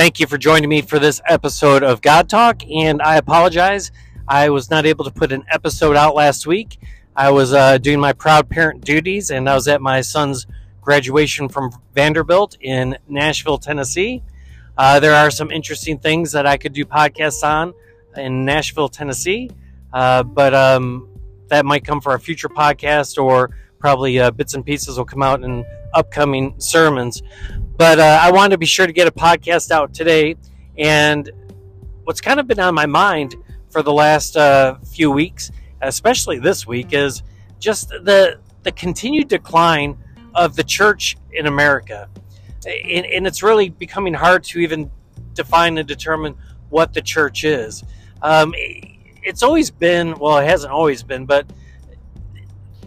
Thank you for joining me for this episode of God Talk, and I apologize. I was not able to put an episode out last week. I was uh, doing my proud parent duties, and I was at my son's graduation from Vanderbilt in Nashville, Tennessee. Uh, there are some interesting things that I could do podcasts on in Nashville, Tennessee, uh, but um, that might come for a future podcast, or probably uh, bits and pieces will come out in upcoming sermons. But uh, I wanted to be sure to get a podcast out today. And what's kind of been on my mind for the last uh, few weeks, especially this week, is just the the continued decline of the church in America. And, and it's really becoming hard to even define and determine what the church is. Um, it's always been, well, it hasn't always been, but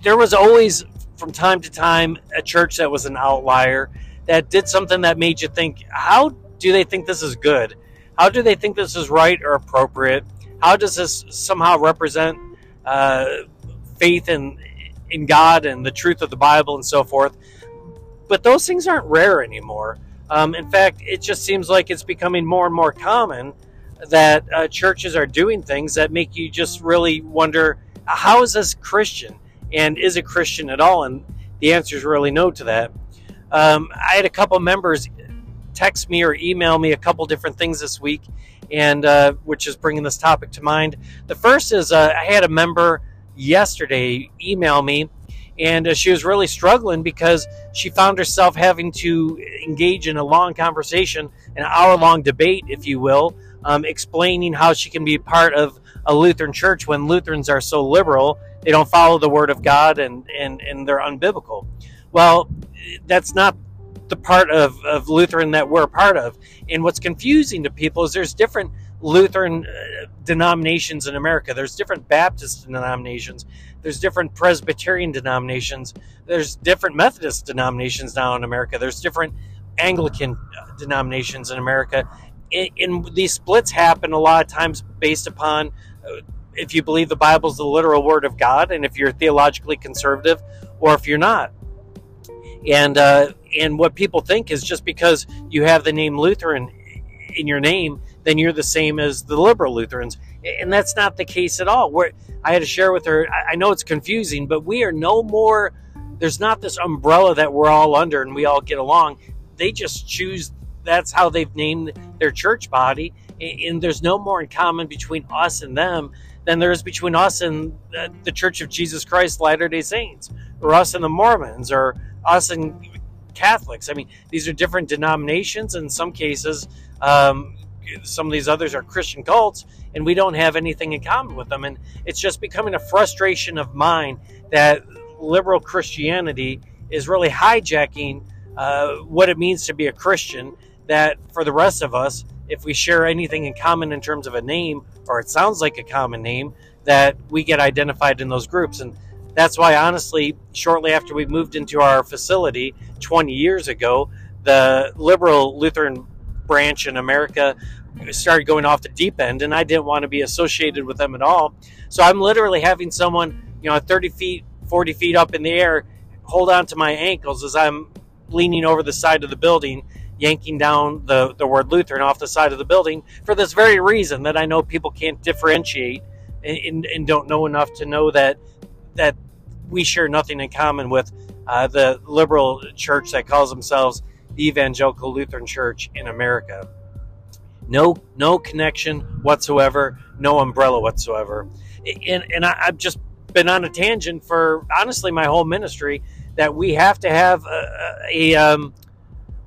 there was always, from time to time, a church that was an outlier that did something that made you think, how do they think this is good? How do they think this is right or appropriate? How does this somehow represent uh, faith in in God and the truth of the Bible and so forth? But those things aren't rare anymore. Um, in fact, it just seems like it's becoming more and more common that uh, churches are doing things that make you just really wonder how is this Christian and is it Christian at all? And the answer is really no to that. Um, I had a couple members text me or email me a couple different things this week, and uh, which is bringing this topic to mind. The first is uh, I had a member yesterday email me, and uh, she was really struggling because she found herself having to engage in a long conversation, an hour long debate, if you will, um, explaining how she can be part of a Lutheran church when Lutherans are so liberal. They don't follow the Word of God and, and, and they're unbiblical. Well, that's not the part of, of Lutheran that we're a part of. And what's confusing to people is there's different Lutheran uh, denominations in America. There's different Baptist denominations. There's different Presbyterian denominations. There's different Methodist denominations now in America. There's different Anglican uh, denominations in America. And these splits happen a lot of times based upon uh, if you believe the Bible is the literal word of God and if you're theologically conservative or if you're not and uh, and what people think is just because you have the name Lutheran in your name, then you're the same as the liberal Lutherans, and that's not the case at all. Where I had to share with her, I know it's confusing, but we are no more. There's not this umbrella that we're all under and we all get along. They just choose. That's how they've named their church body, and there's no more in common between us and them than there is between us and the Church of Jesus Christ Latter Day Saints, or us and the Mormons, or us and Catholics. I mean, these are different denominations. In some cases, um, some of these others are Christian cults, and we don't have anything in common with them. And it's just becoming a frustration of mine that liberal Christianity is really hijacking uh, what it means to be a Christian. That for the rest of us, if we share anything in common in terms of a name, or it sounds like a common name, that we get identified in those groups. And that's why, honestly, shortly after we moved into our facility 20 years ago, the liberal Lutheran branch in America started going off the deep end, and I didn't want to be associated with them at all. So I'm literally having someone, you know, 30 feet, 40 feet up in the air, hold on to my ankles as I'm leaning over the side of the building, yanking down the, the word Lutheran off the side of the building for this very reason that I know people can't differentiate and, and, and don't know enough to know that that we share nothing in common with uh, the liberal church that calls themselves the Evangelical Lutheran Church in America. No, no connection whatsoever, no umbrella whatsoever. And, and I, have just been on a tangent for honestly my whole ministry that we have to have a, a, um,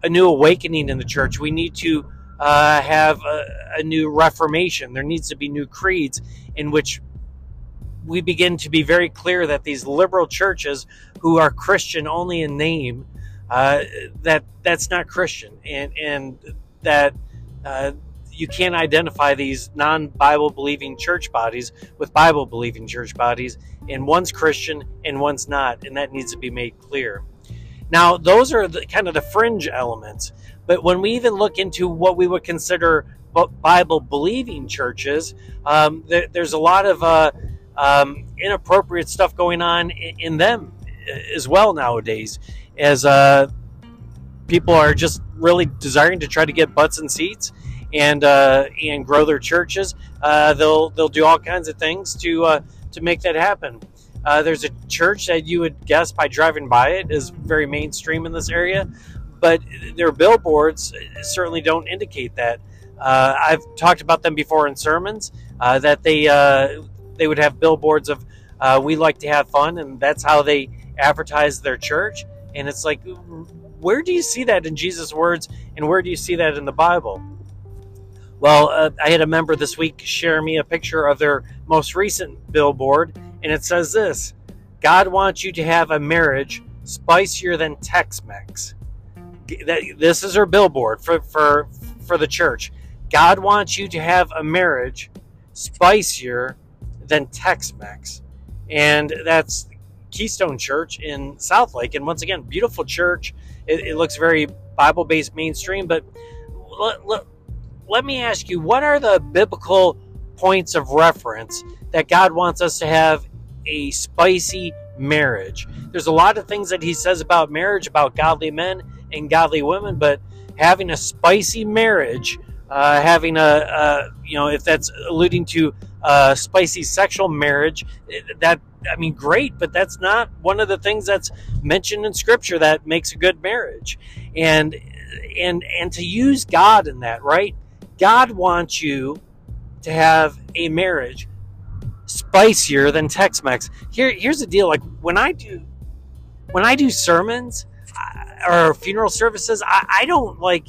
a new awakening in the church. We need to uh, have a, a, new reformation. There needs to be new creeds in which we begin to be very clear that these liberal churches who are Christian only in name, uh, that that's not Christian, and and that uh, you can't identify these non-Bible believing church bodies with Bible believing church bodies, and one's Christian and one's not, and that needs to be made clear. Now, those are the, kind of the fringe elements, but when we even look into what we would consider Bible believing churches, um, there, there's a lot of uh, um, inappropriate stuff going on in them as well nowadays, as uh, people are just really desiring to try to get butts and seats and uh, and grow their churches, uh, they'll they'll do all kinds of things to uh, to make that happen. Uh, there's a church that you would guess by driving by it is very mainstream in this area, but their billboards certainly don't indicate that. Uh, I've talked about them before in sermons uh, that they they would have billboards of we like to have fun, and that's how they advertise their church. And it's like, where do you see that in Jesus' words, and where do you see that in the Bible? Well, uh, I had a member this week share me a picture of their most recent billboard, and it says this God wants you to have a marriage spicier than Tex Mex. This is her billboard for, for, for the church. God wants you to have a marriage spicier than Tex Mex. And that's Keystone Church in Southlake. And once again, beautiful church. It, it looks very Bible based mainstream, but let me ask you what are the biblical points of reference that God wants us to have a spicy marriage? There's a lot of things that he says about marriage, about godly men and godly women, but having a spicy marriage, uh, having a, a, you know, if that's alluding to a spicy sexual marriage, that, I mean, great, but that's not one of the things that's mentioned in scripture that makes a good marriage. And, and, and to use God in that, right? God wants you to have a marriage spicier than Tex-Mex. Here, here's the deal. Like when I do, when I do sermons uh, or funeral services, I, I don't like,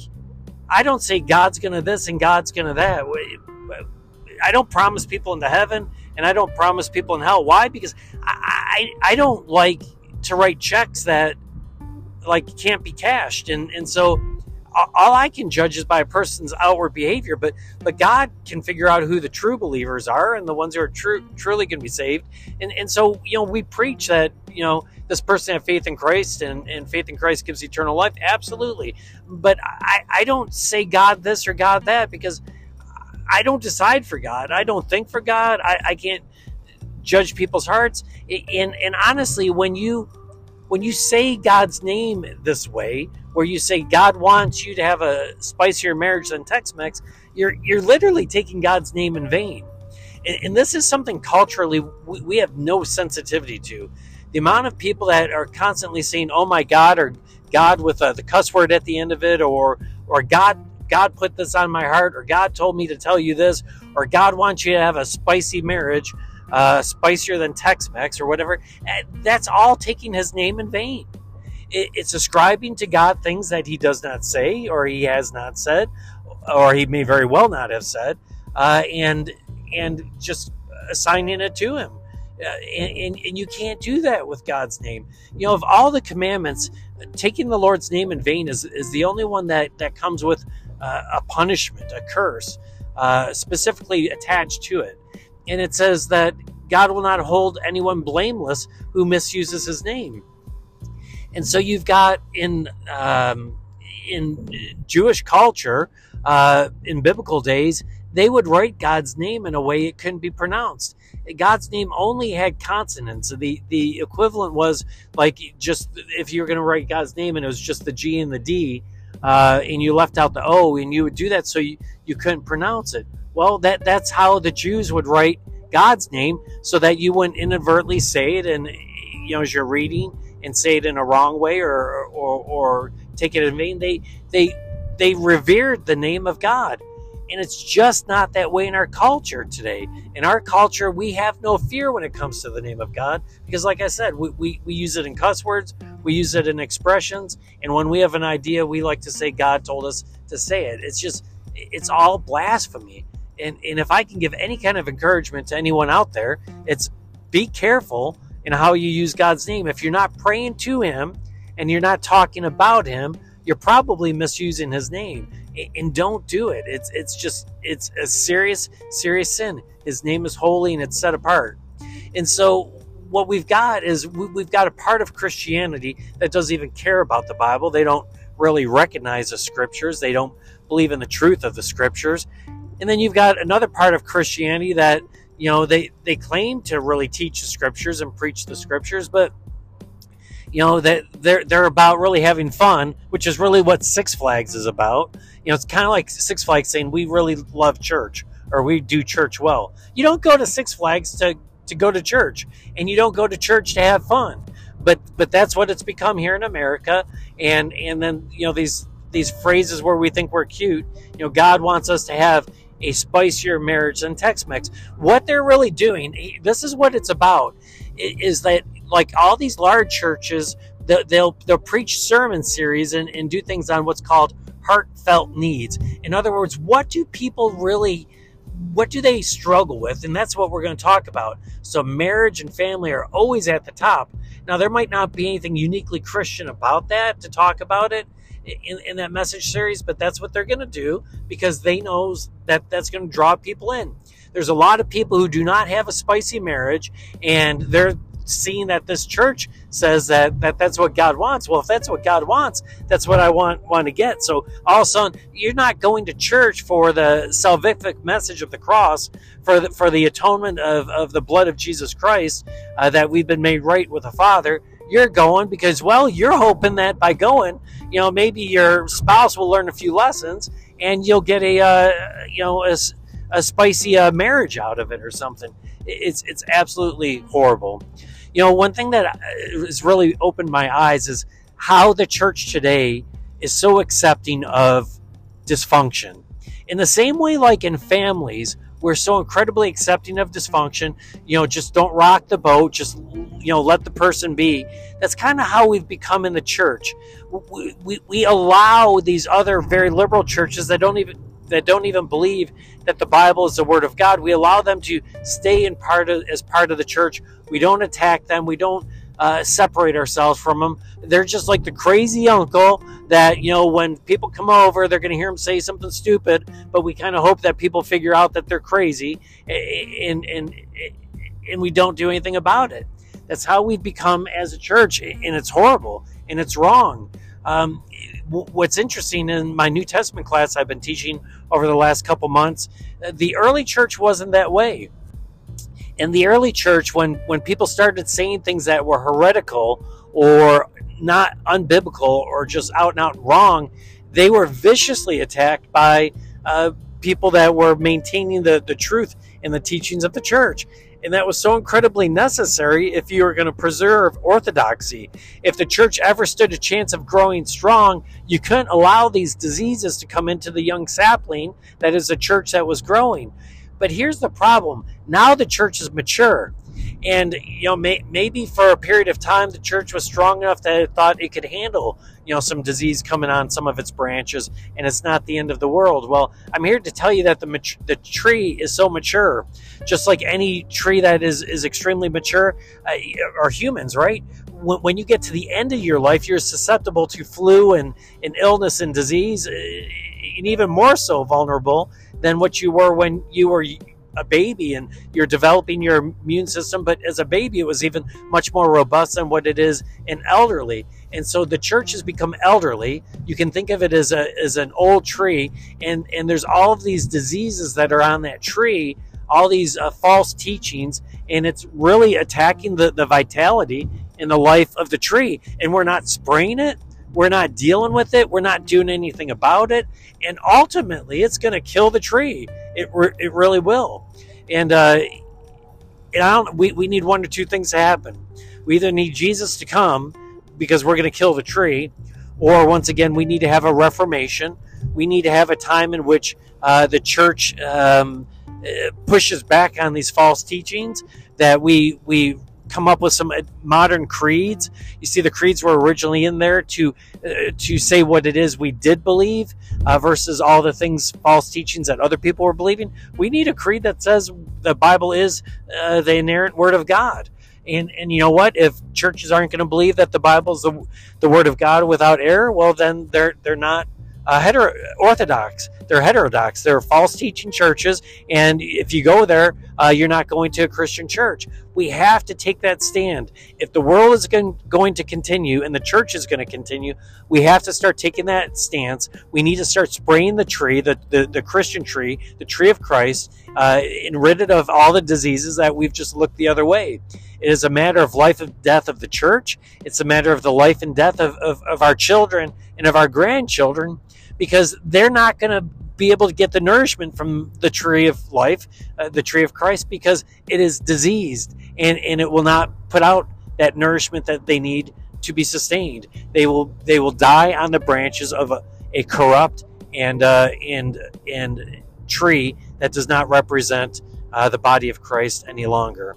I don't say God's gonna this and God's gonna that. I don't promise people into heaven and I don't promise people in hell. Why? Because I, I, I don't like to write checks that like can't be cashed. And, and so all I can judge is by a person's outward behavior, but but God can figure out who the true believers are and the ones who are true truly going to be saved. And and so you know we preach that you know this person have faith in Christ and, and faith in Christ gives eternal life. Absolutely, but I I don't say God this or God that because I don't decide for God. I don't think for God. I, I can't judge people's hearts. And and honestly, when you when you say God's name this way, where you say God wants you to have a spicier marriage than Tex-Mex, you're you're literally taking God's name in vain. And, and this is something culturally we, we, have no sensitivity to. The amount of people that are constantly saying "Oh my God" or "God" with uh, the cuss word at the end of it, or or God God put this on my heart, or God told me to tell you this, or God wants you to have a spicy marriage, uh, spicier than Tex-Mex, or whatever. That's all taking His name in vain it's ascribing to God things that He does not say or He has not said, or He may very well not have said, uh, and and just assigning it to Him. Uh, and, and, and you can't do that with God's name. You know, of all the commandments, taking the Lord's name in vain is, is the only one that, that comes with uh, a punishment, a curse, uh, specifically attached to it. And it says that God will not hold anyone blameless who misuses his name. And so you've got in um, in Jewish culture, uh, in biblical days, they would write God's name in a way it couldn't be pronounced. God's name only had consonants. The the equivalent was like just if you were going to write God's name and it was just the G and the D, uh, and you left out the O, and you would do that so you, you couldn't pronounce it. Well, that that's how the Jews would write God's name so that you wouldn't inadvertently say it, and you know as you're reading and say it in a wrong way or, or, or take it in vain. They, they, they revered the name of God. And it's just not that way in our culture today. In our culture, we have no fear when it comes to the name of God because, like I said, we, we, we use it in cuss words, we use it in expressions, and when we have an idea, we like to say God told us to say it. It's just, it's all blasphemy. And, and if I can give any kind of encouragement to anyone out there, it's be careful in how you use God's name. If you're not praying to Him and you're not talking about Him, you're probably misusing His name. And don't do it. It's it's just it's a serious serious sin. His name is holy and it's set apart. And so what we've got is we've got a part of Christianity that doesn't even care about the Bible. They don't really recognize the scriptures. They don't believe in the truth of the scriptures. And then you've got another part of Christianity that you know they they claim to really teach the scriptures and preach the scriptures but you know that they're they're about really having fun, which is really what Six Flags is about. You know, it's kind of like Six Flags saying we really love church or we do church well. You don't go to Six Flags to to go to church, and you don't go to church to have fun. But but that's what it's become here in America, and and then you know these these phrases where we think we're cute. You know, God wants us to have a spicier marriage than Tex-Mex. What they're really doing, this is what it's about, is that like all these large churches, they'll they'll preach sermon series and, and do things on what's called heartfelt needs. In other words, what do people really what do they struggle with? And that's what we're going to talk about. So marriage and family are always at the top. Now there might not be anything uniquely Christian about that to talk about it in, in that message series, but that's what they're going to do because they knows that that's going to draw people in. There's a lot of people who do not have a spicy marriage and they're seeing that this church says that, that that's what God wants. Well, if that's what God wants, that's what I want want to get. So all of a sudden, you're not going to church for the salvific message of the cross, for the, for the atonement of, of the blood of Jesus Christ, uh, that we've been made right with the Father. You're going because, well, you're hoping that by going, you know, maybe your spouse will learn a few lessons and you'll get a, uh, you know, a, a spicy uh, marriage out of it or something. It's it's absolutely horrible. You know, one thing that uh, has really opened my eyes is how the church today is so accepting of dysfunction. In the same way, like in families, we're so incredibly accepting of dysfunction. You know, just don't rock the boat. Just you know, let the person be. That's kind of how we've become in the church. We, we, we allow these other very liberal churches that don't even that don't even believe that the Bible is the Word of God. We allow them to stay in part of, as part of the church. We don't attack them. We don't uh, separate ourselves from them. They're just like the crazy uncle that you know when people come over, they're going to hear them say something stupid, but we kind of hope that people figure out that they're crazy, and and and we don't do anything about it. That's how we've become as a church, and it's horrible and it's wrong. Um, what's interesting in my New Testament class I've been teaching over the last couple months, uh, the early church wasn't that way. In the early church, when when people started saying things that were heretical or not unbiblical or just out and out wrong, they were viciously attacked by uh, people that were maintaining the, the truth in the teachings of the church. And that was so incredibly necessary if you were going to preserve orthodoxy. If the church ever stood a chance of growing strong, you couldn't allow these diseases to come into the young sapling that is a church that was growing. But here's the problem now the church is mature. And, you know, may, maybe for a period of time, the church was strong enough that it thought it could handle, you know, some disease coming on some of its branches, and it's not the end of the world. Well, I'm here to tell you that the, the tree is so mature, just like any tree that is, is extremely mature, uh, are humans, right? When, when you get to the end of your life, you're susceptible to flu and, and illness and disease, uh, and even more so vulnerable than what you were when you were a baby and you're developing your immune system. But as a baby, it was even much more robust than what it is in elderly. And so the church has become elderly. You can think of it as a as an old tree, and and there's all of these diseases that are on that tree, all these uh, false teachings, and it's really attacking the the vitality in the life of the tree. And we're not spraying it. We're not dealing with it. We're not doing anything about it. And ultimately, it's going to kill the tree. It, re- it really will. And, uh, and I don't, we, we need one or two things to happen. We either need Jesus to come because we're going to kill the tree, or once again, we need to have a reformation. We need to have a time in which uh, the church um, uh, pushes back on these false teachings, that we, we come up with some uh, modern creeds. You see, the creeds were originally in there to uh, to say what it is we did believe uh, versus all the things, false teachings that other people were believing. We need a creed that says the Bible is uh, the inerrant Word of God. And and you know what? If churches aren't going to believe that the Bible is the the Word of God without error, well, then they're they're not uh, hetero- orthodox. They're heterodox. They're false teaching churches. And if you go there, uh, you're not going to a Christian church. We have to take that stand. If the world is going, to continue and the church is going to continue, we have to start taking that stance. We need to start spraying the tree, the, the, the Christian tree, the tree of Christ, uh, and rid it of all the diseases that we've just looked the other way. It is a matter of life and death of the church. It's a matter of the life and death of, of, of our children and of our grandchildren because they're not going to be able to get the nourishment from the tree of life, uh, the tree of Christ, because it is diseased and, and it will not put out that nourishment that they need to be sustained. They will they will die on the branches of a, a corrupt and uh, and and tree that does not represent uh, the body of Christ any longer.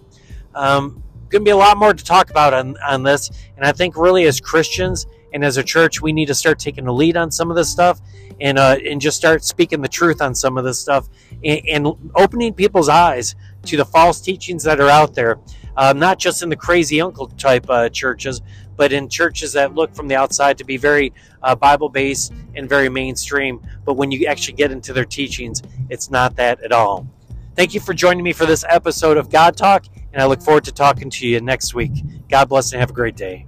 Um, going to be a lot more to talk about on, on this, and I think really as Christians and as a church, we need to start taking the lead on some of this stuff and uh, and just start speaking the truth on some of this stuff and, and opening people's eyes to the false teachings that are out there. Um, not just in the crazy uncle type uh, churches, but in churches that look from the outside to be very uh, Bible based and very mainstream. But when you actually get into their teachings, it's not that at all. Thank you for joining me for this episode of God Talk, and I look forward to talking to you next week. God bless and have a great day.